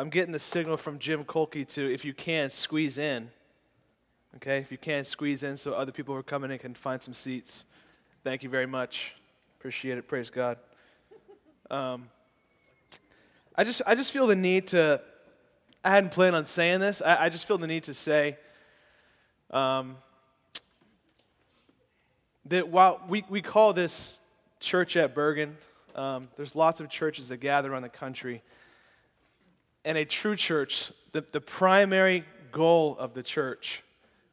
I'm getting the signal from Jim Colkey to, if you can, squeeze in. Okay, if you can, squeeze in so other people who are coming in can find some seats. Thank you very much. Appreciate it. Praise God. Um, I just, I just feel the need to. I hadn't planned on saying this. I, I just feel the need to say um, that while we, we call this church at Bergen, um, there's lots of churches that gather around the country. And a true church, the, the primary goal of the church,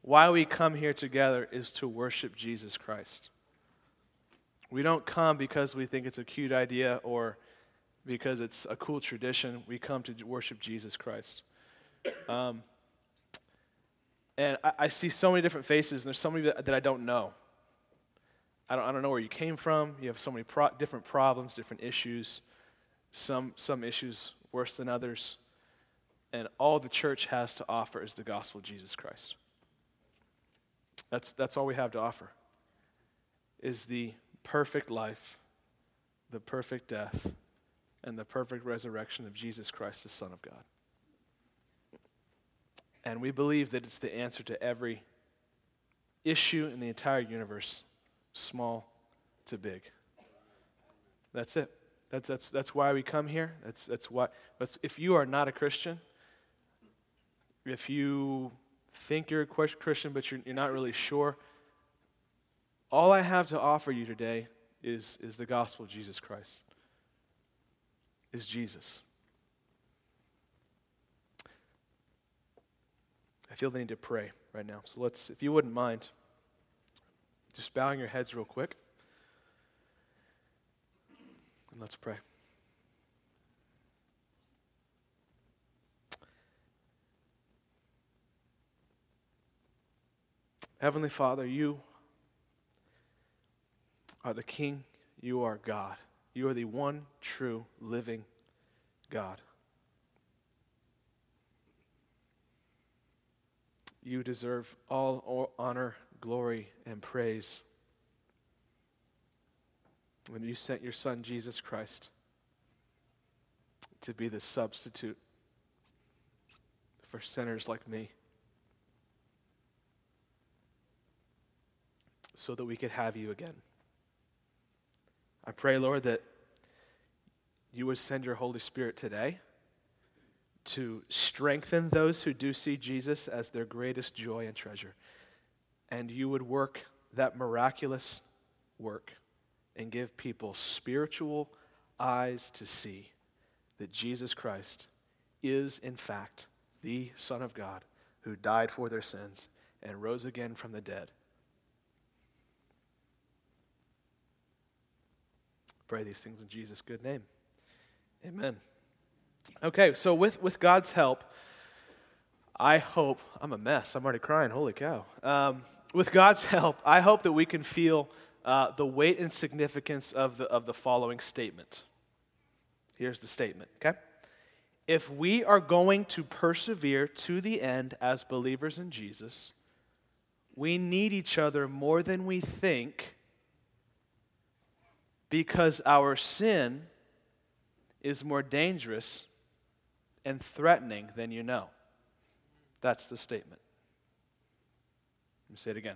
why we come here together, is to worship Jesus Christ. We don't come because we think it's a cute idea or because it's a cool tradition. We come to worship Jesus Christ. Um, and I, I, see so many different faces, and there's so many that, that I don't know. I don't, I don't know where you came from. You have so many pro- different problems, different issues, some, some issues worse than others. And all the church has to offer is the gospel of Jesus Christ. That's, that's all we have to offer, is the perfect life, the perfect death, and the perfect resurrection of Jesus Christ, the Son of God. And we believe that it's the answer to every issue in the entire universe, small to big. That's it. That's, that's, that's why we come here. That's, that's why. But if you are not a Christian, if you think you're a Christian but you're, you're not really sure, all I have to offer you today is, is the gospel of Jesus Christ, is Jesus. I feel the need to pray right now. So let's, if you wouldn't mind, just bowing your heads real quick. And let's pray. Heavenly Father, you are the King, you are God. You are the one true living God. You deserve all honor, glory, and praise. When you sent your Son, Jesus Christ, to be the substitute for sinners like me, so that we could have you again. I pray, Lord, that you would send your Holy Spirit today to strengthen those who do see Jesus as their greatest joy and treasure. And you would work that miraculous work and give people spiritual eyes to see that Jesus Christ is, in fact, the Son of God who died for their sins and rose again from the dead Pray these things in Jesus' good name. Amen. Okay, so with, with God's help, I hope, I'm a mess. I'm already crying. Holy cow. Um, with God's help, I hope that we can feel uh, the weight and significance of the, of the following statement. Here's the statement, okay? If we are going to persevere to the end as believers in Jesus, we need each other more than we think because our sin is more dangerous and threatening than you know. That's the statement. Let me say it again.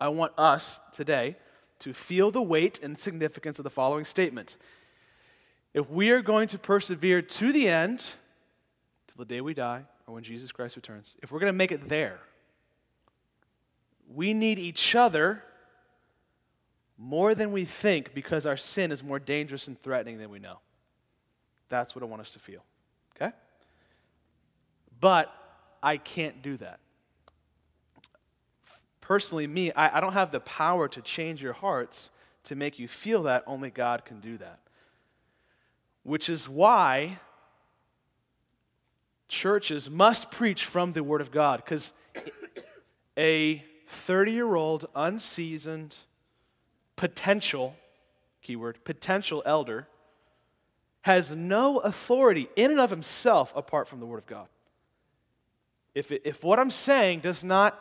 I want us today to feel the weight and significance of the following statement. If we are going to persevere to the end, till the day we die, or when Jesus Christ returns, if we're going to make it there, we need each other more than we think because our sin is more dangerous and threatening than we know. That's what I want us to feel. Okay? But I can't do that. Personally, me, I, I don't have the power to change your hearts to make you feel that. Only God can do that. Which is why churches must preach from the Word of God because a 30 year old, unseasoned, potential, keyword, potential elder has no authority in and of himself apart from the Word of God. If, it, if what I'm saying does not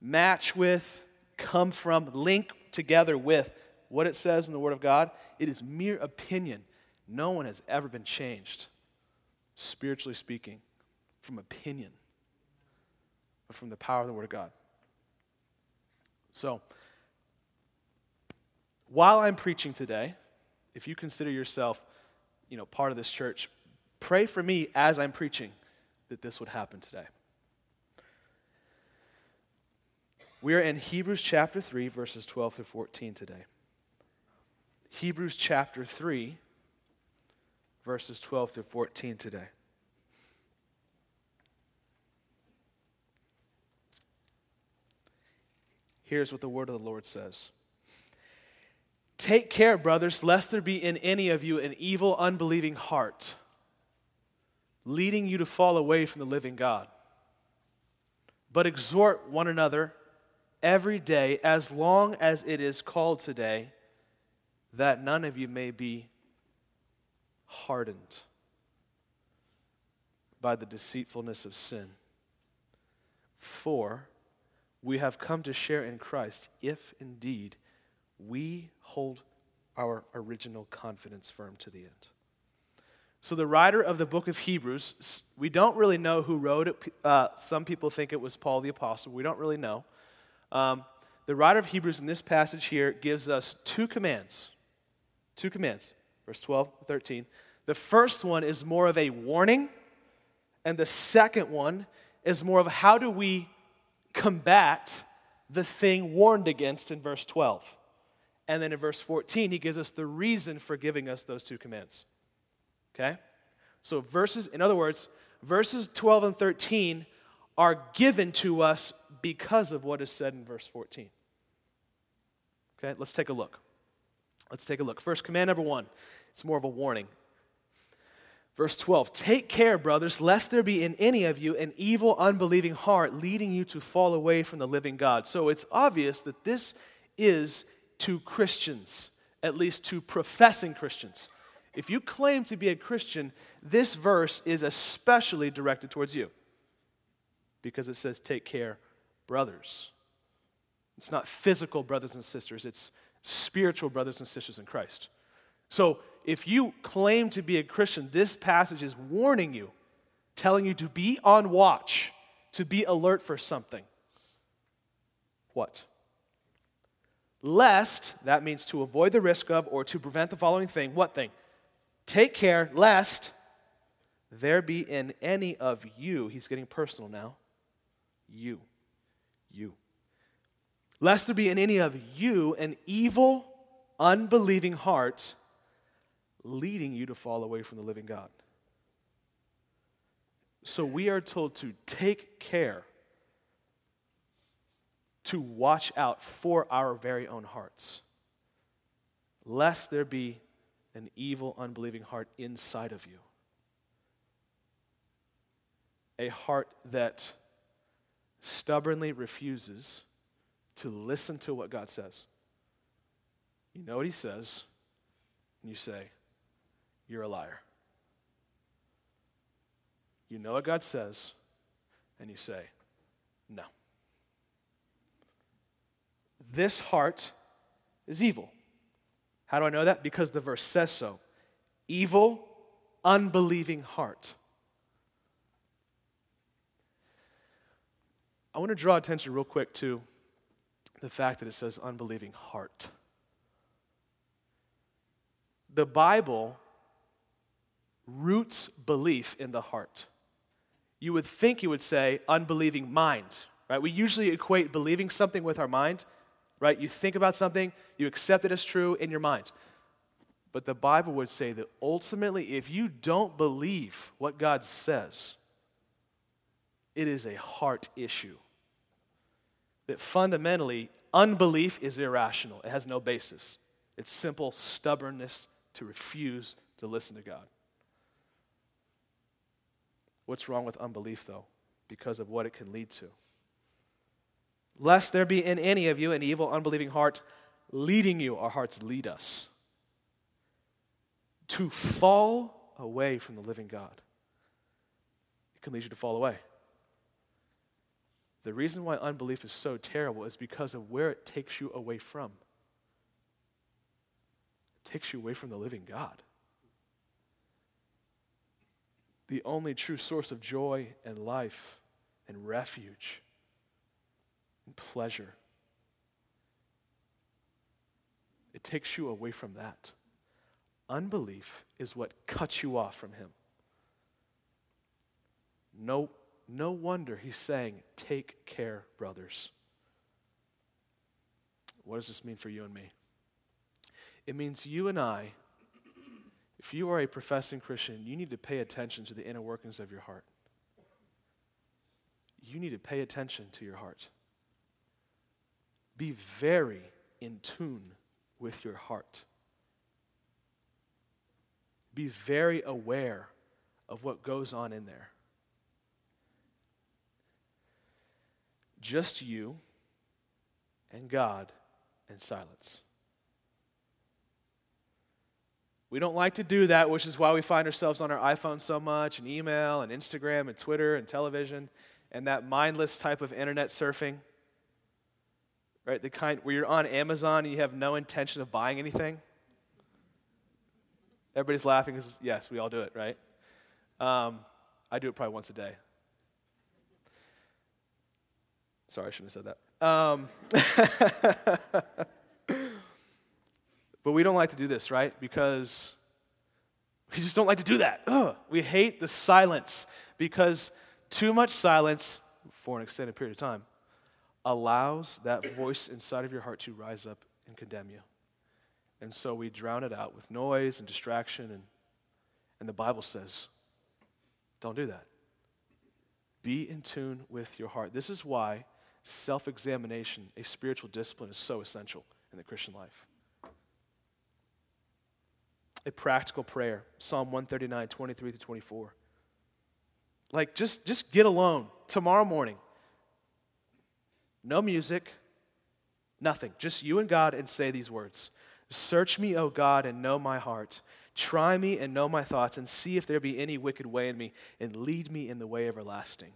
match with, come from, link together with what it says in the Word of God, it is mere opinion. No one has ever been changed spiritually speaking, from opinion, but from the power of the Word of God. So, while I'm preaching today, if you consider yourself, you know, part of this church, pray for me as I'm preaching that this would happen today. We are in Hebrews chapter 3, verses 12 through 14 today. Hebrews chapter 3, verses 12 through 14 today. Here's what the word of the Lord says Take care, brothers, lest there be in any of you an evil, unbelieving heart, leading you to fall away from the living God. But exhort one another every day, as long as it is called today, that none of you may be hardened by the deceitfulness of sin. For we have come to share in Christ if indeed we hold our original confidence firm to the end. So, the writer of the book of Hebrews, we don't really know who wrote it. Uh, some people think it was Paul the Apostle. We don't really know. Um, the writer of Hebrews in this passage here gives us two commands. Two commands, verse 12, 13. The first one is more of a warning, and the second one is more of how do we combat the thing warned against in verse 12. And then in verse 14, he gives us the reason for giving us those two commands. Okay? So, verses, in other words, verses 12 and 13 are given to us because of what is said in verse 14. Okay, let's take a look. Let's take a look. First, command number one it's more of a warning. Verse 12 Take care, brothers, lest there be in any of you an evil, unbelieving heart leading you to fall away from the living God. So it's obvious that this is to Christians, at least to professing Christians. If you claim to be a Christian, this verse is especially directed towards you because it says, Take care, brothers. It's not physical brothers and sisters, it's spiritual brothers and sisters in Christ. So if you claim to be a Christian, this passage is warning you, telling you to be on watch, to be alert for something. What? Lest, that means to avoid the risk of or to prevent the following thing. What thing? Take care, lest there be in any of you, he's getting personal now, you, you. Lest there be in any of you an evil, unbelieving heart leading you to fall away from the living God. So we are told to take care, to watch out for our very own hearts, lest there be an evil, unbelieving heart inside of you. A heart that stubbornly refuses to listen to what God says. You know what He says, and you say, You're a liar. You know what God says, and you say, No. This heart is evil. How do I know that? Because the verse says so. Evil, unbelieving heart. I want to draw attention real quick to the fact that it says unbelieving heart. The Bible roots belief in the heart. You would think you would say unbelieving mind, right? We usually equate believing something with our mind, right? You think about something, you accept it as true in your mind. But the Bible would say that ultimately, if you don't believe what God says, it is a heart issue that fundamentally unbelief is irrational, it has no basis. It's simple stubbornness to refuse to listen to God. What's wrong with unbelief, though? Because of what it can lead to. Lest there be in any of you an evil, unbelieving heart leading you, our hearts lead us, to fall away from the living God. It can lead you to fall away. The reason why unbelief is so terrible is because of where it takes you away from. It takes you away from the living God. the only true source of joy and life and refuge and pleasure. It takes you away from that. Unbelief is what cuts you off from Him. No, no wonder He's saying, Take care, brothers. What does this mean for you and me? It means you and I, if you are a professing Christian, you need to pay attention to the inner workings of your heart. You need to pay attention to your heart. Be very in tune with your heart. Be very aware of what goes on in there. Just you and God and silence. We don't like to do that, which is why we find ourselves on our iPhone so much, and email, and Instagram, and Twitter, and television, and that mindless type of internet surfing. Right? The kind where you're on Amazon and you have no intention of buying anything. Everybody's laughing because, yes, we all do it, right? Um, I do it probably once a day. Sorry, I shouldn't have said that. Um, but we don't like to do this, right? Because we just don't like to do that. Ugh. We hate the silence because too much silence for an extended period of time allows that voice inside of your heart to rise up and condemn you. And so we drown it out with noise and distraction. And, and the Bible says, don't do that. Be in tune with your heart. This is why self examination, a spiritual discipline, is so essential in the Christian life. A practical prayer, Psalm 139, 23 to 24. Like, just, just get alone tomorrow morning. No music, nothing. Just you and God and say these words Search me, O God, and know my heart. Try me and know my thoughts, and see if there be any wicked way in me, and lead me in the way everlasting.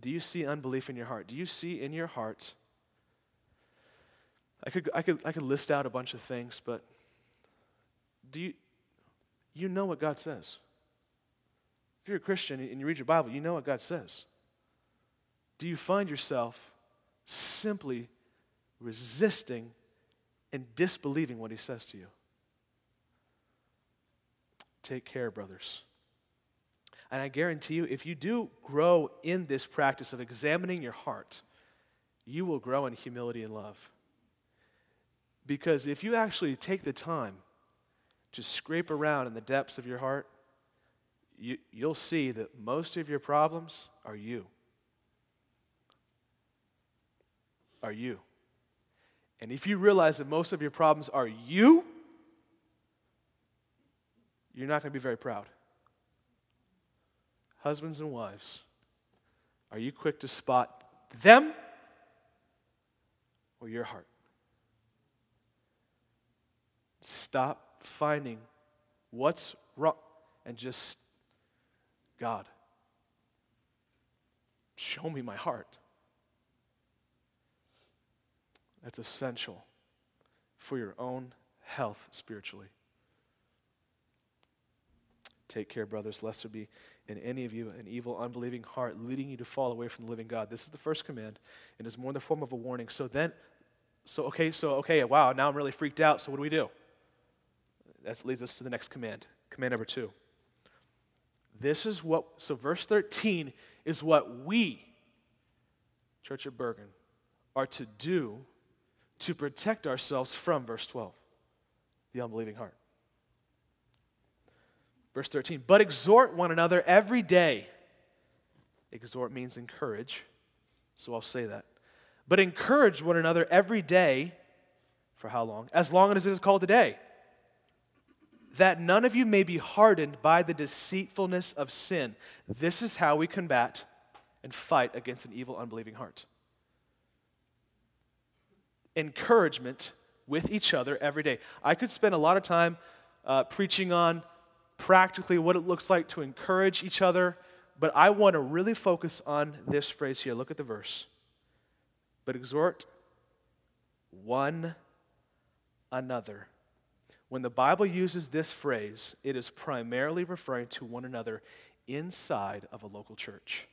Do you see unbelief in your heart? Do you see in your heart? I could, I could, I could list out a bunch of things, but do you, you know what God says? If you're a Christian and you read your Bible, you know what God says. Do you find yourself simply resisting and disbelieving what He says to you? Take care, brothers. And I guarantee you, if you do grow in this practice of examining your heart, you will grow in humility and love. Because if you actually take the time to scrape around in the depths of your heart, you, you'll see that most of your problems are you. Are you. And if you realize that most of your problems are you, you're not going to be very proud. Husbands and wives, are you quick to spot them or your heart? Stop finding what's wrong and just, God, show me my heart. That's essential for your own health spiritually. Take care, brothers, lest there be in any of you an evil, unbelieving heart leading you to fall away from the living God. This is the first command, and is more in the form of a warning. So then, so okay, so okay, wow, now I'm really freaked out. So what do we do? That leads us to the next command. Command number two. This is what, so verse 13 is what we, Church of Bergen, are to do to protect ourselves from verse 12, the unbelieving heart. Verse 13, but exhort one another every day. Exhort means encourage, so I'll say that. But encourage one another every day. For how long? As long as it is called today. That none of you may be hardened by the deceitfulness of sin. This is how we combat and fight against an evil, unbelieving heart. Encouragement with each other every day. I could spend a lot of time uh, preaching on practically what it looks like to encourage each other, but I want to really focus on this phrase here. Look at the verse. But exhort one another When the Bible uses this phrase, it is primarily referring to one another inside of a local church.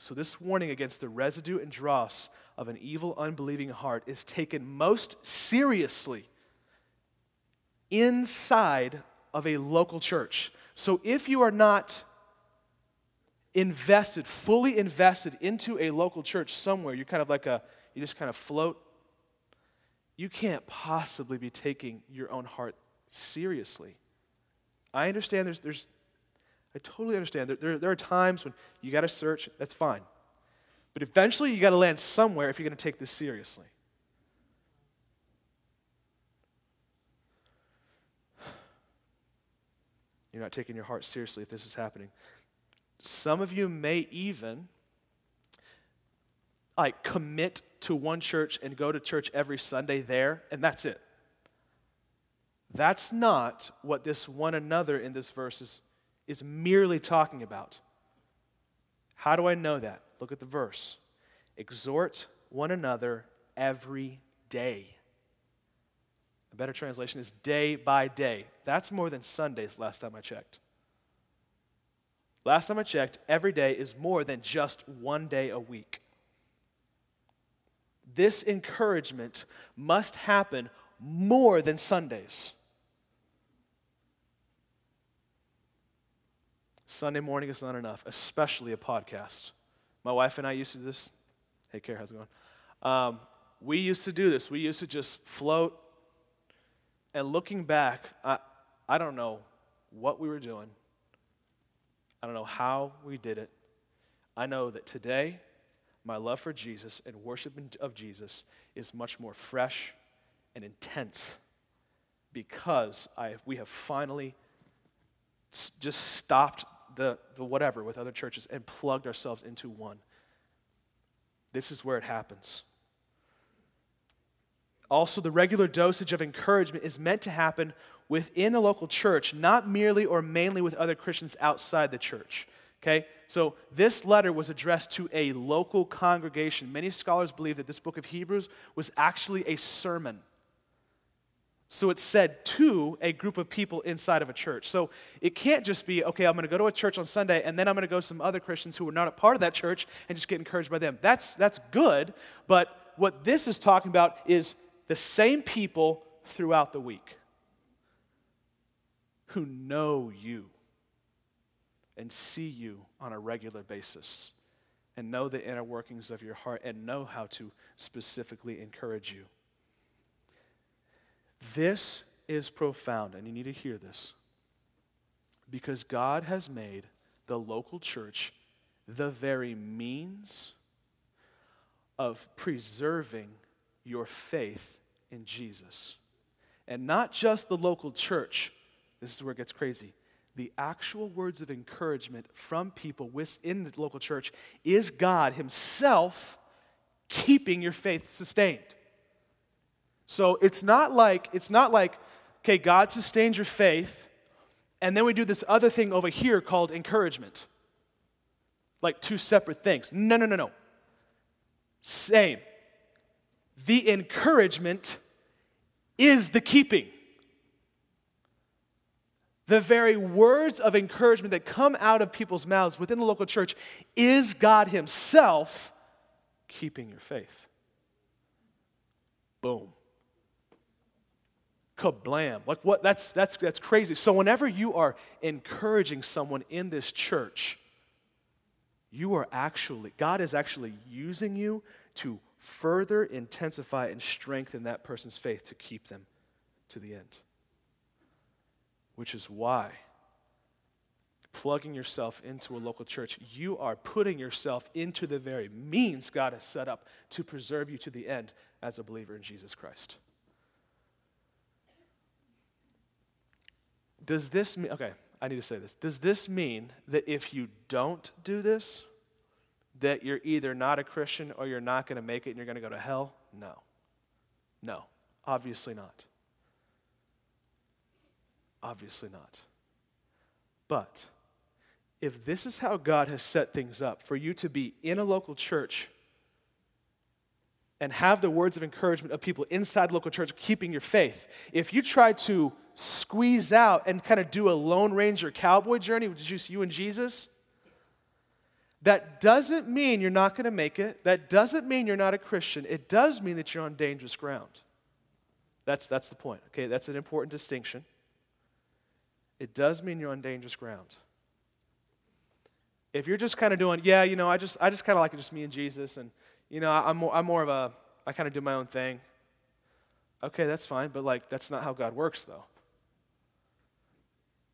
So, this warning against the residue and dross of an evil, unbelieving heart is taken most seriously inside of a local church. So, if you are not invested, fully invested into a local church somewhere, you're kind of like a, you just kind of float you can't possibly be taking your own heart seriously. I understand there's, there's I totally understand. There, there, there are times when you got to search, that's fine. But eventually you got to land somewhere if you're going to take this seriously. You're not taking your heart seriously if this is happening. Some of you may even like commit to one church and go to church every Sunday there, and that's it. That's not what this one another in this verse is, is merely talking about. How do I know that? Look at the verse. Exhort one another every day. A better translation is day by day. That's more than Sundays, last time I checked. Last time I checked, every day is more than just one day a week this encouragement must happen more than Sundays. Sunday morning is not enough, especially a podcast. My wife and I used to do this. Hey, Care, how's it going? Um, we used to do this. We used to just float. And looking back, I, I don't know what we were doing. I don't know how we did it. I know that today my love for Jesus and worship of Jesus is much more fresh and intense because I, we have finally just stopped the, the whatever with other churches and plugged ourselves into one. This is where it happens. Also, the regular dosage of encouragement is meant to happen within the local church, not merely or mainly with other Christians outside the church. Okay? So this letter was addressed to a local congregation. Many scholars believe that this book of Hebrews was actually a sermon. So it's said to a group of people inside of a church. So it can't just be, okay, I'm going to go to a church on Sunday and then I'm going to go to some other Christians who are not a part of that church and just get encouraged by them. That's, that's good, but what this is talking about is the same people throughout the week who know you and see you on a regular basis and know the inner workings of your heart and know how to specifically encourage you. This is profound, and you need to hear this because God has made the local church the very means of preserving your faith in Jesus. And not just the local church. This is where it gets crazy the actual words of encouragement from people within the local church is God Himself keeping your faith sustained. So it's not like, it's not like, okay, God sustains your faith, and then we do this other thing over here called encouragement. Like two separate things. No, no, no, no. Same. The encouragement is the keeping the very words of encouragement that come out of people's mouths within the local church is God Himself keeping your faith. Boom. Kablam. Like what that's that's that's crazy. So whenever you are encouraging someone in this church, you are actually God is actually using you to further intensify and strengthen that person's faith to keep them to the end which is why plugging yourself into a local church, you are putting yourself into the very means God has set up to preserve you to the end as a believer in Jesus Christ. Does this mean, okay, I need to say this. Does this mean that if you don't do this, that you're either not a Christian or you're not going to make it and you're going to go to hell? No. No, obviously not. Obviously not. But if this is how God has set things up for you to be in a local church and have the words of encouragement of people inside local church keeping your faith. If you try to squeeze out and kind of do a Lone Ranger cowboy journey which is just you and Jesus, that doesn't mean you're not going to make it. That doesn't mean you're not a Christian. It does mean that you're on dangerous ground. That's, that's the point, okay? That's an important distinction. It does mean you're on dangerous ground. If you're just kind of doing, yeah, you know, I just, I just kind of like it just me and Jesus, and, you know, I'm more, I'm more of a, I kind of do my own thing. Okay, that's fine, but like, that's not how God works, though.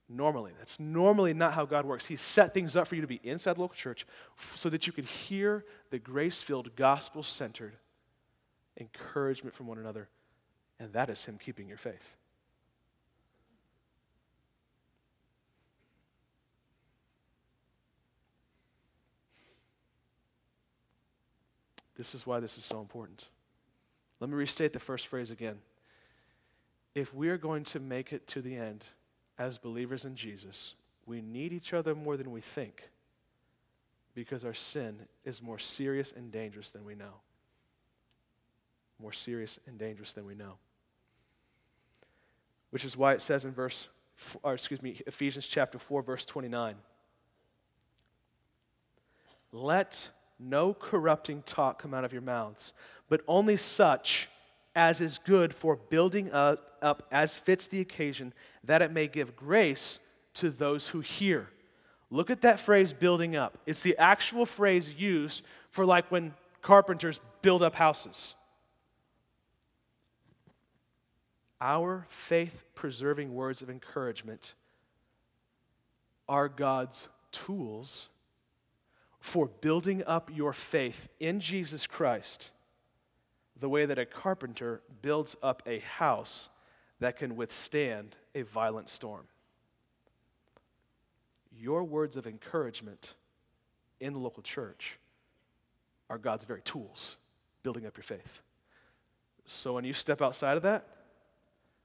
Normally. That's normally not how God works. He set things up for you to be inside the local church so that you could hear the grace filled, gospel centered encouragement from one another. And that is Him keeping your faith. This is why this is so important. Let me restate the first phrase again. If we are going to make it to the end, as believers in Jesus, we need each other more than we think because our sin is more serious and dangerous than we know. More serious and dangerous than we know. Which is why it says in verse, or excuse me, Ephesians chapter 4, verse 29. Let no corrupting talk come out of your mouths, but only such as is good for building up, up as fits the occasion, that it may give grace to those who hear. Look at that phrase, building up. It's the actual phrase used for like when carpenters build up houses. Our faith preserving words of encouragement are God's tools for building up your faith in Jesus Christ the way that a carpenter builds up a house that can withstand a violent storm. Your words of encouragement in the local church are God's very tools building up your faith. So when you step outside of that,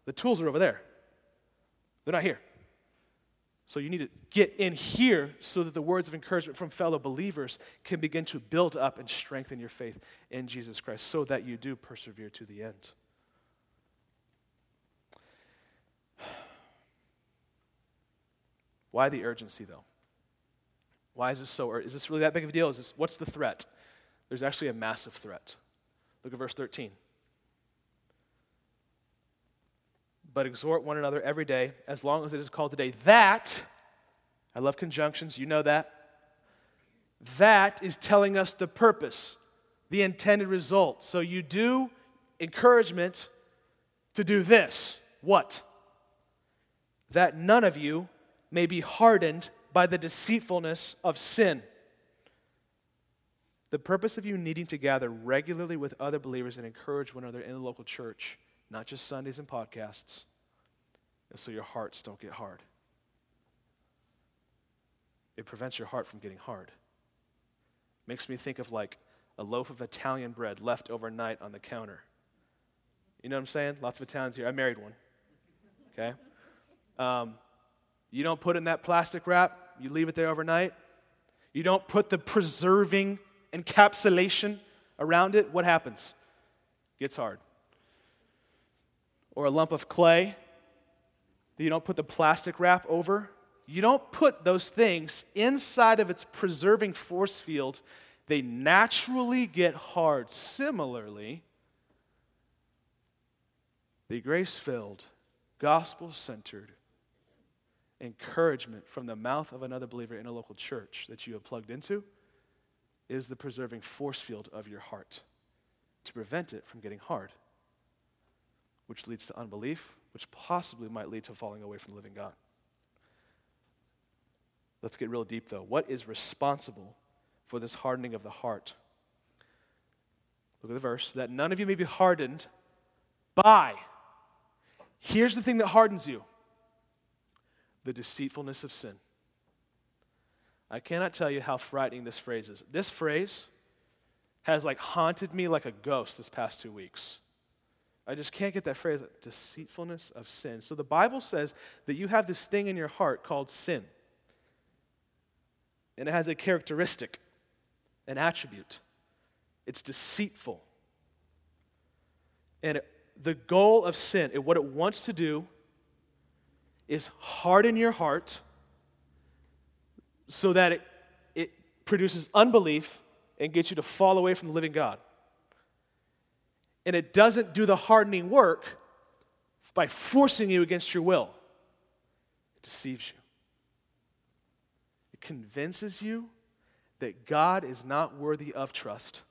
the tools are over there. They're not here. So you need to get in here so that the words of encouragement from fellow believers can begin to build up and strengthen your faith in Jesus Christ so that you do persevere to the end. Why the urgency though? Why is this so is this really that big of a deal? Is this what's the threat? There's actually a massive threat. Look at verse 13. But exhort one another every day, as long as it is called today. That, I love conjunctions, you know that. That is telling us the purpose, the intended result. So you do encouragement to do this. What? That none of you may be hardened by the deceitfulness of sin. The purpose of you needing to gather regularly with other believers and encourage one another in the local church not just Sundays and podcasts, and so your hearts don't get hard. It prevents your heart from getting hard. Makes me think of like a loaf of Italian bread left overnight on the counter. You know what I'm saying? Lots of Italians here. I married one. Okay? Um, you don't put in that plastic wrap, you leave it there overnight. You don't put the preserving encapsulation around it. What happens? It gets hard or a lump of clay that you don't put the plastic wrap over. You don't put those things inside of its preserving force field, they naturally get hard. Similarly, the grace filled, gospel centered encouragement from the mouth of another believer in a local church that you have plugged into is the preserving force field of your heart to prevent it from getting hard which leads to unbelief, which possibly might lead to falling away from the living God. Let's get real deep, though. What is responsible for this hardening of the heart? Look at the verse that none of you may be hardened by. Here's the thing that hardens you the deceitfulness of sin. I cannot tell you how frightening this phrase is. This phrase has like haunted me like a ghost this past two weeks. I just can't get that phrase deceitfulness of sin. So the Bible says that you have this thing in your heart called sin. And it has a characteristic, an attribute. It's deceitful. And it, the goal of sin, it, what it wants to do, is harden your heart so that it, it produces unbelief and gets you to fall away from the living God. And it doesn't do the hardening work by forcing you against your will, it deceives you. It convinces you that God is not worthy of trust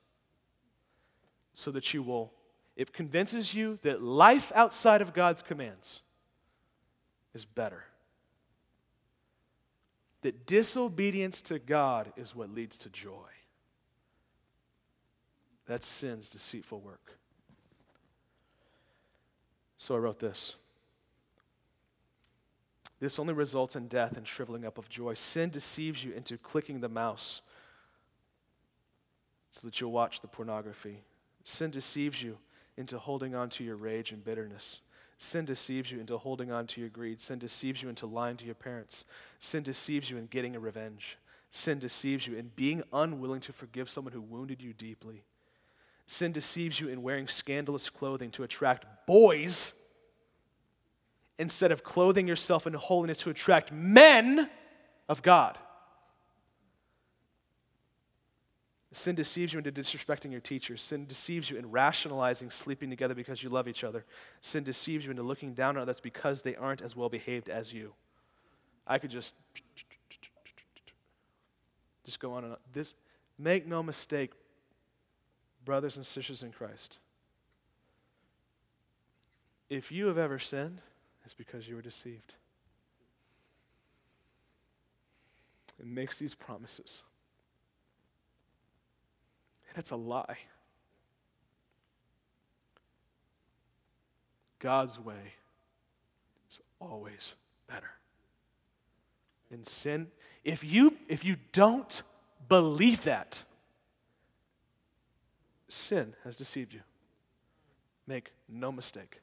so that you will, it convinces you that life outside of God's commands is better. That disobedience to God is what leads to joy. That's sin's deceitful work. So I wrote this. This only results in death and shriveling up of joy. Sin deceives you into clicking the mouse so that you'll watch the pornography. Sin deceives you into holding on to your rage and bitterness. Sin deceives you into holding on to your greed. Sin deceives you into lying to your parents. Sin deceives you in getting a revenge. Sin deceives you in being unwilling to forgive someone who wounded you deeply. Sin deceives you in wearing scandalous clothing to attract boys instead of clothing yourself in holiness to attract men of God. Sin deceives you into disrespecting your teachers. Sin deceives you in rationalizing sleeping together because you love each other. Sin deceives you into looking down on others because they aren't as well behaved as you. I could just just go on and on. This make no mistake, brothers and sisters in Christ. If you have ever sinned, it's because you were deceived. It makes these promises. And it's a lie. God's way is always better. In sin, if you if you don't believe that, sin has deceived you. Make no mistake.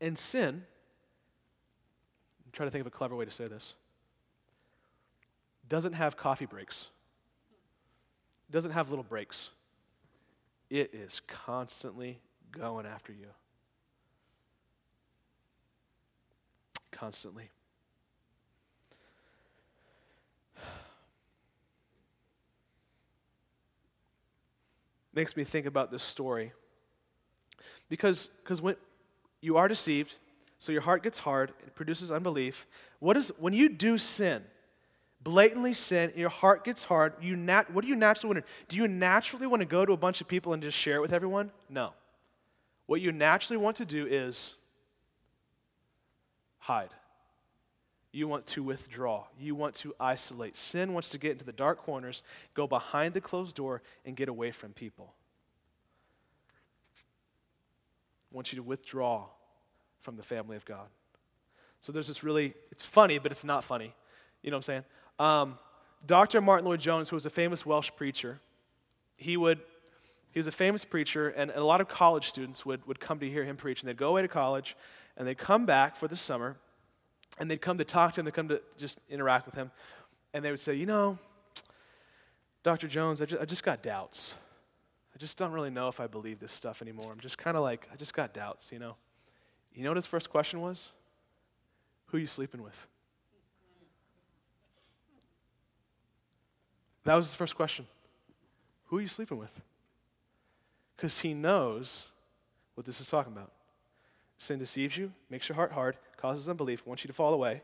And sin, I'm trying to think of a clever way to say this, doesn't have coffee breaks doesn't have little breaks. It is constantly going after you. Constantly. Makes me think about this story. Because because when you are deceived, so your heart gets hard, it produces unbelief. What is when you do sin? blatantly sin, your heart gets hard, you nat- what do you naturally want to do? you naturally want to go to a bunch of people and just share it with everyone? No. What you naturally want to do is hide. You want to withdraw. You want to isolate. Sin wants to get into the dark corners, go behind the closed door, and get away from people. wants you to withdraw from the family of God. So there's this really, it's funny, but it's not funny. You know what I'm saying? Um, Dr. Martyn Lloyd-Jones, who was a famous Welsh preacher, he would he was a famous preacher, and a lot of college students would, would come to hear him preach. And they'd go away to college, and they'd come back for the summer, and they'd come to talk to him, they'd come to just interact with him. And they would say, You know, Dr. Jones, I just, I just got doubts. I just don't really know if I believe this stuff anymore. I'm just kind of like, I just got doubts, you know. You know what his first question was? Who are you sleeping with? That was his first question Who are you sleeping with? Because he knows what this is talking about. Sin deceives you, makes your heart hard, causes unbelief, wants you to fall away.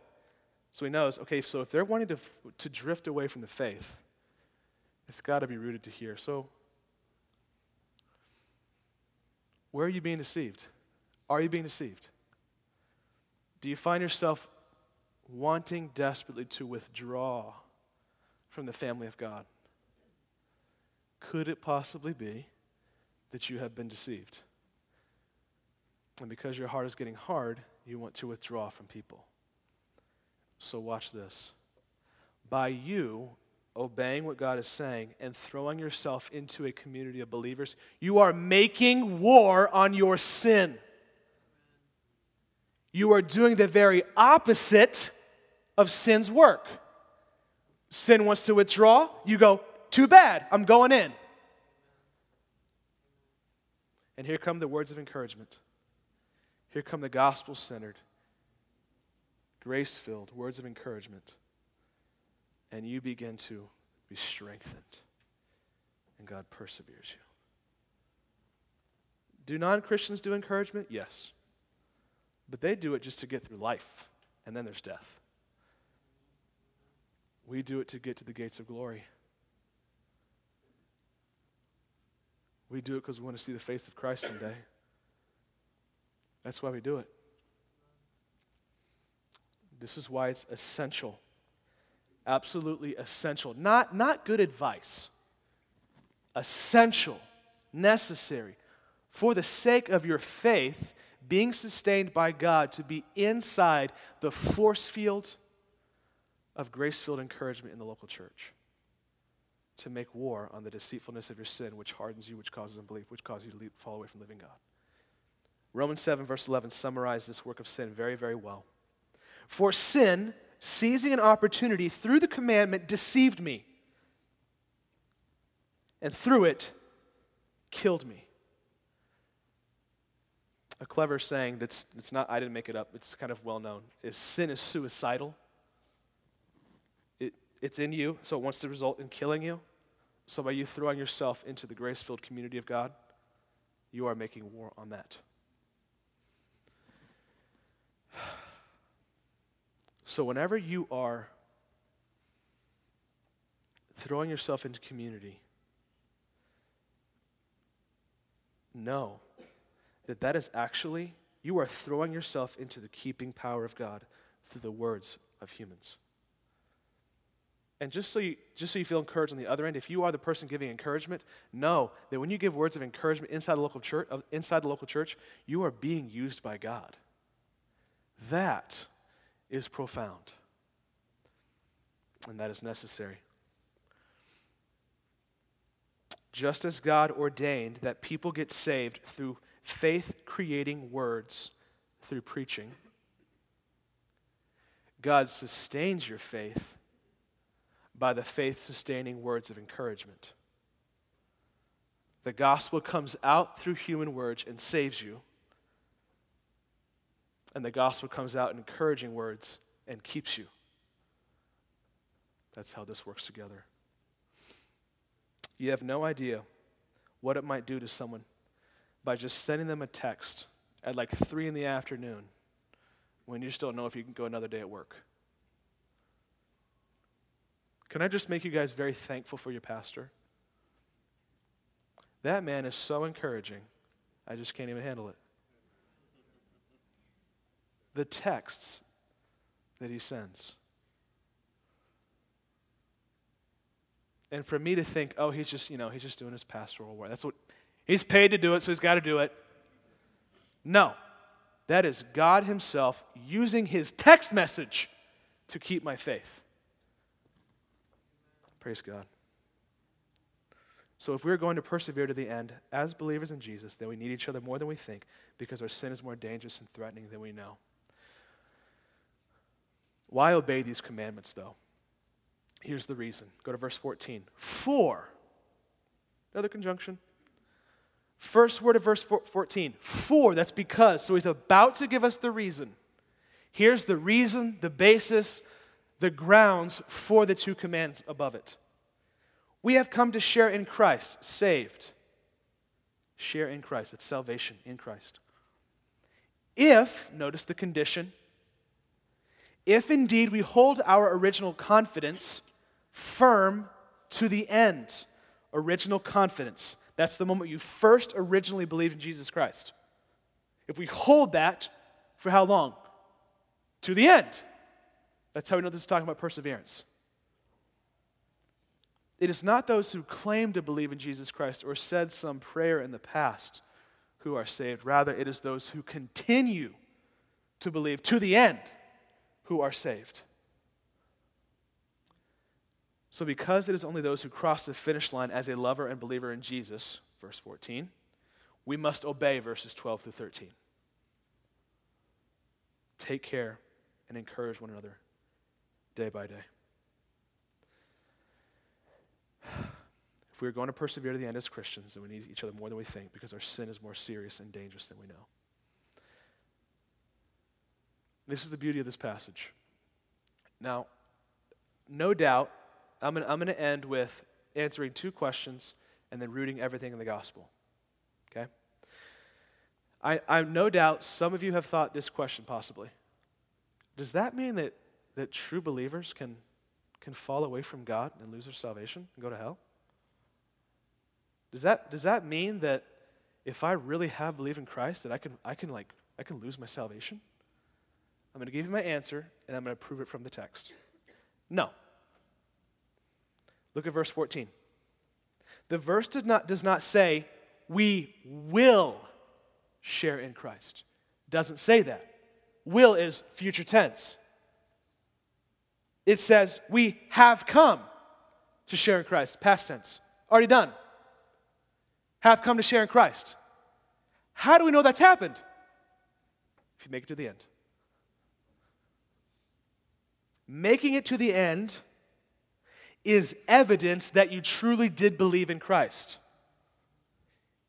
So he knows, okay, so if they're wanting to, to drift away from the faith, it's got to be rooted to here. So, where are you being deceived? Are you being deceived? Do you find yourself wanting desperately to withdraw from the family of God? Could it possibly be that you have been deceived? And because your heart is getting hard, you want to withdraw from people. So, watch this. By you obeying what God is saying and throwing yourself into a community of believers, you are making war on your sin. You are doing the very opposite of sin's work. Sin wants to withdraw. You go, too bad, I'm going in. And here come the words of encouragement. Here come the gospel centered, grace filled words of encouragement. And you begin to be strengthened. And God perseveres you. Do non Christians do encouragement? Yes. But they do it just to get through life, and then there's death. We do it to get to the gates of glory. We do it because we want to see the face of Christ someday. That's why we do it. This is why it's essential. Absolutely essential. Not, not good advice. Essential, necessary, for the sake of your faith being sustained by God to be inside the force field of grace filled encouragement in the local church. To make war on the deceitfulness of your sin, which hardens you, which causes unbelief, which causes you to fall away from living God. Romans 7, verse 11, summarizes this work of sin very, very well. For sin, seizing an opportunity through the commandment, deceived me, and through it, killed me. A clever saying that's it's not, I didn't make it up, it's kind of well known, is sin is suicidal. It, it's in you, so it wants to result in killing you. So by you throwing yourself into the grace filled community of God, you are making war on that. So, whenever you are throwing yourself into community, know that that is actually, you are throwing yourself into the keeping power of God through the words of humans. And just so, you, just so you feel encouraged on the other end, if you are the person giving encouragement, know that when you give words of encouragement inside the local church, uh, inside the local church you are being used by God. That is profound. And that is necessary. Just as God ordained that people get saved through faith creating words through preaching, God sustains your faith by the faith sustaining words of encouragement. The gospel comes out through human words and saves you and the gospel comes out in encouraging words and keeps you. That's how this works together. You have no idea what it might do to someone by just sending them a text at like 3 in the afternoon when you don't know if you can go another day at work. Can I just make you guys very thankful for your pastor? That man is so encouraging, I just can't even handle it the texts that he sends. And for me to think, oh, he's just, you know, he's just doing his pastoral work. That's what he's paid to do it, so he's got to do it. No. That is God Himself using His text message to keep my faith. Praise God. So, if we're going to persevere to the end as believers in Jesus, then we need each other more than we think because our sin is more dangerous and threatening than we know. Why obey these commandments, though? Here's the reason. Go to verse 14. For, another conjunction. First word of verse 14. For, that's because. So he's about to give us the reason. Here's the reason, the basis, the grounds for the two commands above it. We have come to share in Christ, saved. Share in Christ. It's salvation in Christ. If, notice the condition, if indeed we hold our original confidence firm to the end. Original confidence. That's the moment you first originally believed in Jesus Christ. If we hold that for how long? To the end. That's how we know this is talking about perseverance. It is not those who claim to believe in Jesus Christ or said some prayer in the past who are saved. Rather, it is those who continue to believe to the end who are saved. So, because it is only those who cross the finish line as a lover and believer in Jesus, verse 14, we must obey verses 12 through 13. Take care and encourage one another day by day. if we are going to persevere to the end as Christians, then we need each other more than we think because our sin is more serious and dangerous than we know. This is the beauty of this passage. Now, no doubt, I'm going to end with answering two questions and then rooting everything in the gospel. Okay? I, I no doubt some of you have thought this question possibly. Does that mean that, that true believers can, can fall away from God and lose their salvation and go to hell? Does that, does that mean that if I really have believed in Christ, that I can, I can like I can lose my salvation? I'm going to give you my answer, and I'm going to prove it from the text. No. Look at verse 14. The verse did not, does not say, we will share in Christ. Doesn't say that. Will is future tense. It says, we have come to share in Christ. Past tense. Already done. Have come to share in Christ. How do we know that's happened? If you make it to the end. Making it to the end is evidence that you truly did believe in Christ.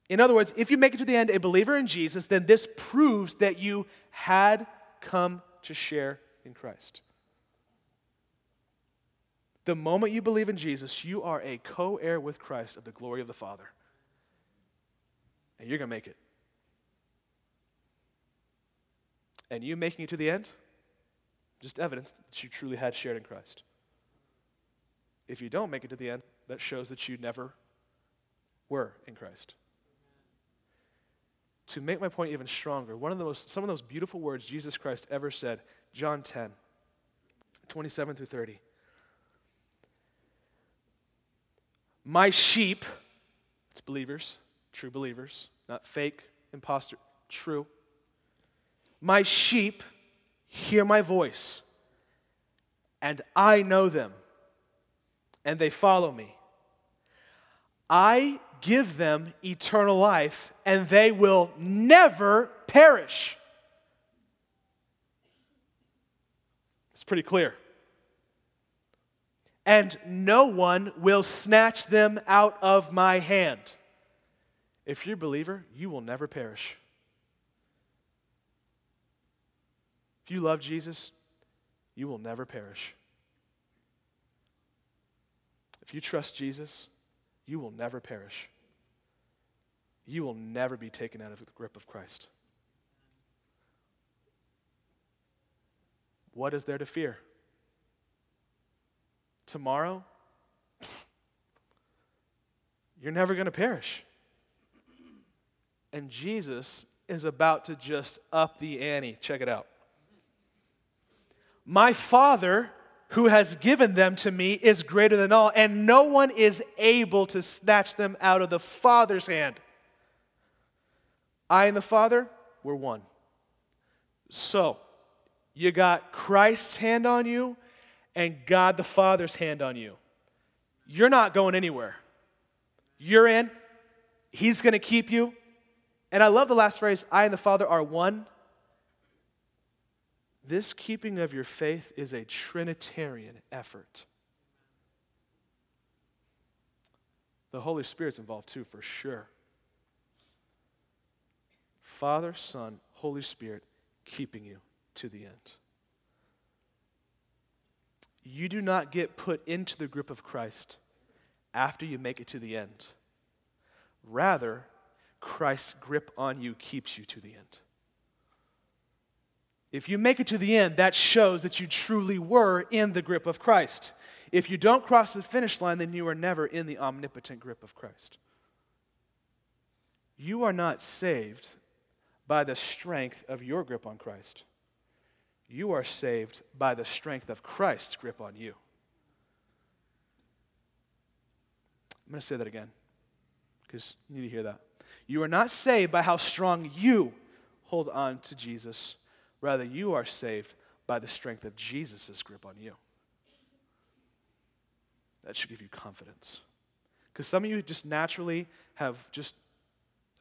In other words, if you make it to the end a believer in Jesus, then this proves that you had come to share in Christ. The moment you believe in Jesus, you are a co heir with Christ of the glory of the Father. And you're going to make it. And you making it to the end, just evidence that you truly had shared in Christ. If you don't make it to the end, that shows that you never were in Christ. To make my point even stronger, one of the most, some of those beautiful words Jesus Christ ever said, John 10, 27 through 30. My sheep, it's believers, true believers, not fake, impostor, true. My sheep hear my voice, and I know them and they follow me. I give them eternal life, and they will never perish. It's pretty clear. And no one will snatch them out of my hand. If you're a believer, you will never perish. If you love Jesus, you will never perish. If you trust Jesus, you will never perish. You will never be taken out of the grip of Christ. What is there to fear? Tomorrow, you're never going to perish. And Jesus is about to just up the ante. Check it out. My Father who has given them to me is greater than all, and no one is able to snatch them out of the Father's hand. I and the Father, we're one. So, you got Christ's hand on you and God the Father's hand on you. You're not going anywhere. You're in, He's going to keep you. And I love the last phrase I and the Father are one. This keeping of your faith is a Trinitarian effort. The Holy Spirit's involved too, for sure. Father, Son, Holy Spirit keeping you to the end. You do not get put into the grip of Christ after you make it to the end. Rather, Christ's grip on you keeps you to the end. If you make it to the end, that shows that you truly were in the grip of Christ. If you don't cross the finish line, then you are never in the omnipotent grip of Christ. You are not saved by the strength of your grip on Christ. You are saved by the strength of Christ's grip on you. I'm going to say that again because you need to hear that. You are not saved by how strong you hold on to Jesus Rather, you are saved by the strength of Jesus' grip on you. That should give you confidence. Because some of you just naturally have just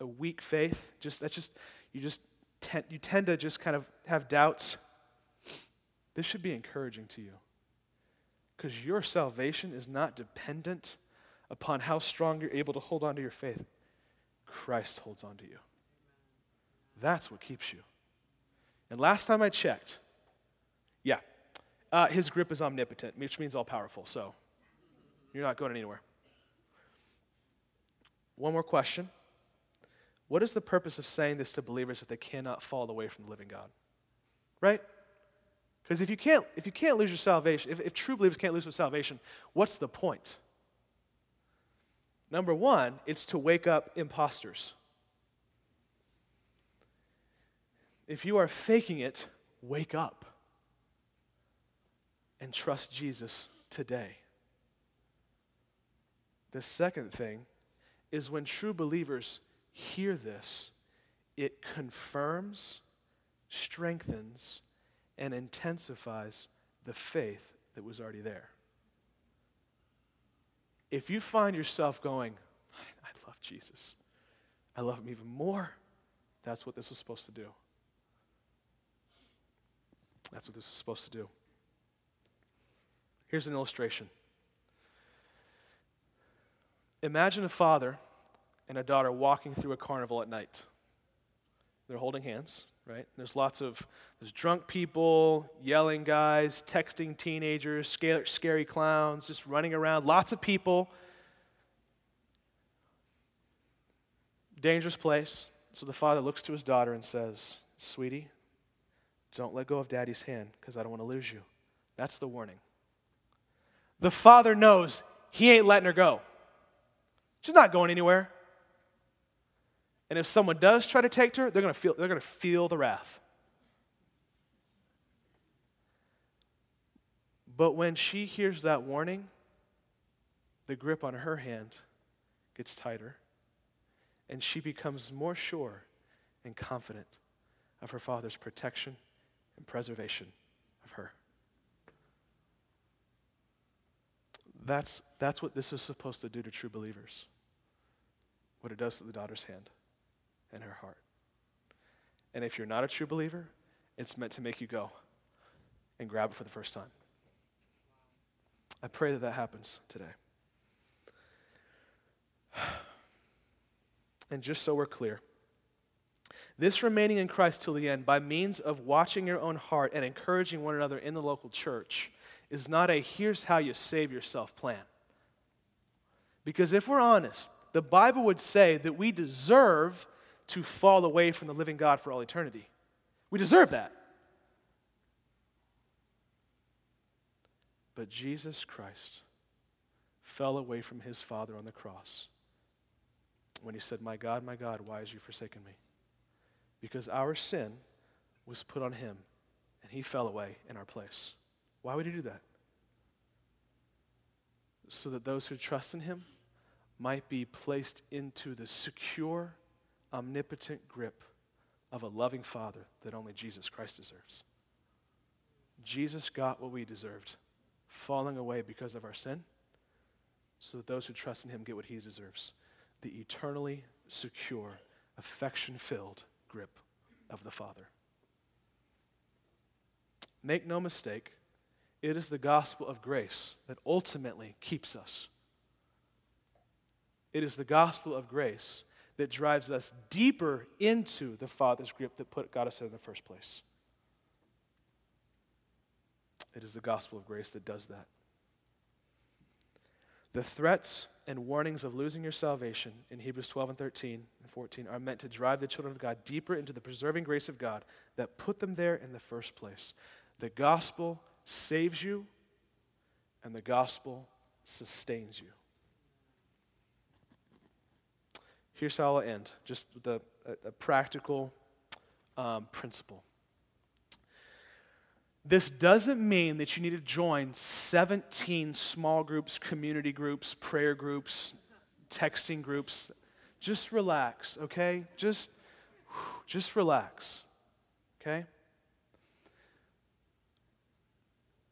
a weak faith. Just that's just you just tend, you tend to just kind of have doubts. This should be encouraging to you. Because your salvation is not dependent upon how strong you're able to hold on to your faith, Christ holds on to you. That's what keeps you. And last time I checked, yeah, uh, his grip is omnipotent, which means all powerful. So you're not going anywhere. One more question. What is the purpose of saying this to believers if they cannot fall away from the living God? Right? Because if you can't, if you can't lose your salvation, if, if true believers can't lose their salvation, what's the point? Number one, it's to wake up imposters. If you are faking it, wake up and trust Jesus today. The second thing is when true believers hear this, it confirms, strengthens, and intensifies the faith that was already there. If you find yourself going, I love Jesus, I love him even more, that's what this is supposed to do. That's what this is supposed to do. Here's an illustration. Imagine a father and a daughter walking through a carnival at night. They're holding hands, right? There's lots of there's drunk people, yelling guys, texting teenagers, scary, scary clowns, just running around, lots of people. Dangerous place. So the father looks to his daughter and says, Sweetie, don't let go of daddy's hand because I don't want to lose you. That's the warning. The father knows he ain't letting her go. She's not going anywhere. And if someone does try to take her, they're going to feel, they're going to feel the wrath. But when she hears that warning, the grip on her hand gets tighter, and she becomes more sure and confident of her father's protection and preservation of her. That's, that's what this is supposed to do to true believers. What it does to the daughter's hand and her heart. And if you're not a true believer, it's meant to make you go and grab it for the first time. I pray that that happens today. And just so we're clear, this remaining in Christ till the end, by means of watching your own heart and encouraging one another in the local church, is not a here's how you save yourself plan. Because if we're honest, the Bible would say that we deserve to fall away from the living God for all eternity. We deserve that. But Jesus Christ fell away from his Father on the cross when he said, My God, my God, why has you forsaken me? Because our sin was put on him and he fell away in our place. Why would he do that? So that those who trust in him might be placed into the secure omnipotent grip of a loving Father that only Jesus Christ deserves. Jesus got what we deserved, falling away because of our sin, so that those who trust in him get what he deserves the eternally secure, affection filled grip of the Father. Make no mistake, it is the gospel of grace that ultimately keeps us. It is the gospel of grace that drives us deeper into the Father's grip that put, got us in the first place. It is the gospel of grace that does that. The threats and warnings of losing your salvation in Hebrews 12 and 13 and 14 are meant to drive the children of God deeper into the preserving grace of God that put them there in the first place. The gospel saves you, and the gospel sustains you. Here's how I'll end just with a, a, a practical um, principle. This doesn't mean that you need to join 17 small groups, community groups, prayer groups, texting groups. Just relax, okay? Just, just relax, okay?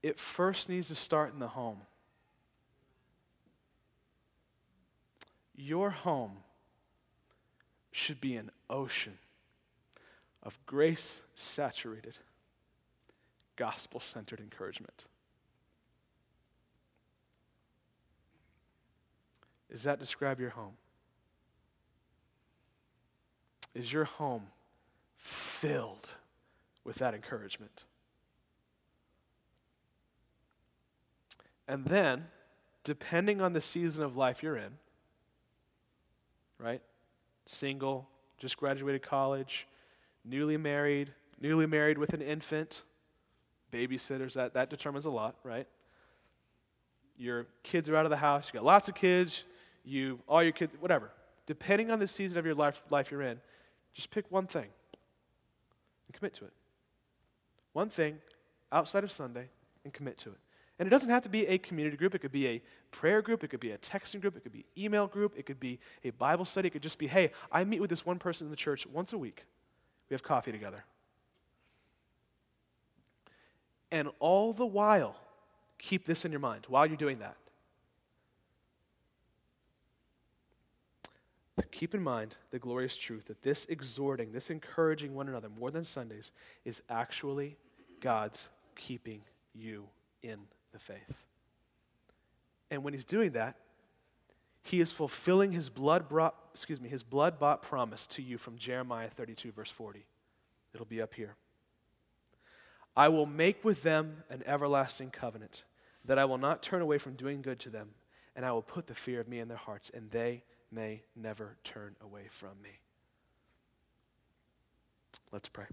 It first needs to start in the home. Your home should be an ocean of grace saturated, gospel centered encouragement. Does that describe your home? Is your home filled with that encouragement? And then, depending on the season of life you're in, right? Single, just graduated college, newly married, newly married with an infant, babysitters, that, that determines a lot, right? Your kids are out of the house, you got lots of kids, you, all your kids, whatever. Depending on the season of your life, life you're in, just pick one thing and commit to it. One thing outside of Sunday and commit to it. And it doesn't have to be a community group. It could be a prayer group. It could be a texting group. It could be email group. It could be a Bible study. It could just be, hey, I meet with this one person in the church once a week. We have coffee together. And all the while, keep this in your mind while you're doing that. Keep in mind the glorious truth that this exhorting, this encouraging one another more than Sundays is actually God's keeping you in the faith. And when he's doing that, he is fulfilling his blood brought, excuse me, his blood bought promise to you from Jeremiah 32 verse 40. It'll be up here. I will make with them an everlasting covenant that I will not turn away from doing good to them, and I will put the fear of me in their hearts, and they may never turn away from me. Let's pray.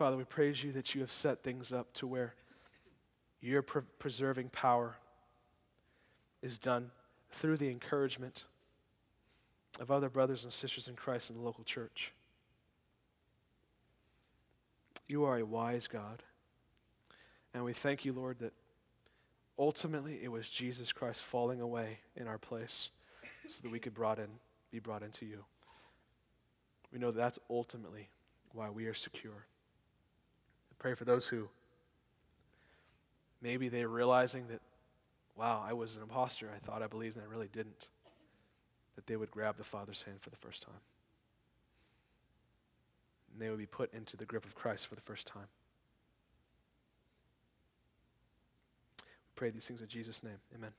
Father, we praise you that you have set things up to where your pre- preserving power is done through the encouragement of other brothers and sisters in Christ in the local church. You are a wise God. And we thank you, Lord, that ultimately it was Jesus Christ falling away in our place so that we could brought in, be brought into you. We know that that's ultimately why we are secure. Pray for those who maybe they're realizing that, wow, I was an imposter. I thought I believed and I really didn't. That they would grab the Father's hand for the first time. And they would be put into the grip of Christ for the first time. We pray these things in Jesus' name. Amen.